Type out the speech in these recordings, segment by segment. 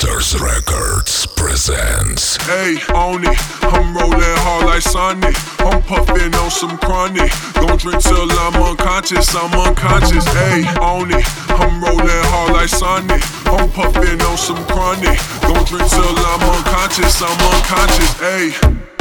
Masters Records presents. Hey, on it. I'm rolling hard like Sonic. I'm puffing on some chronic. Don't drink till I'm unconscious. I'm unconscious. Hey, on it. I'm rolling hard like Sonic. I'm puffing on some chronic. Don't drink till I'm unconscious. I'm unconscious. Hey.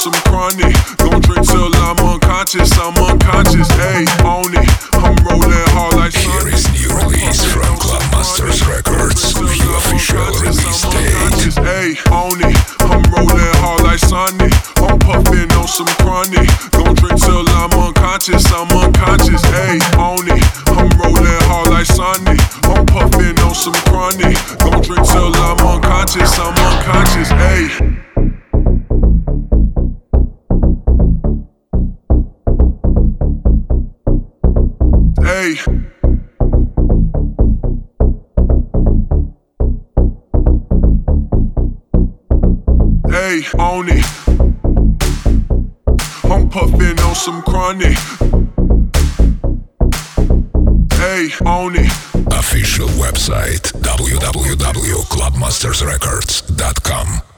Some chronic. Don't drink I'm unconscious, I'm unconscious. Hey, on it. I'm rolling hard like Sonic. I'm puffing on some chronic. Don't drink till I'm unconscious, I'm unconscious. Hey, on it. I'm rolling hard like Sonic. I'm puffing on some chronic. Don't drink till I'm unconscious, I'm unconscious. Hey. Hey. Hey, on it. I'm puffing on some chronic. Hey, on it. Official website www.clubmastersrecords.com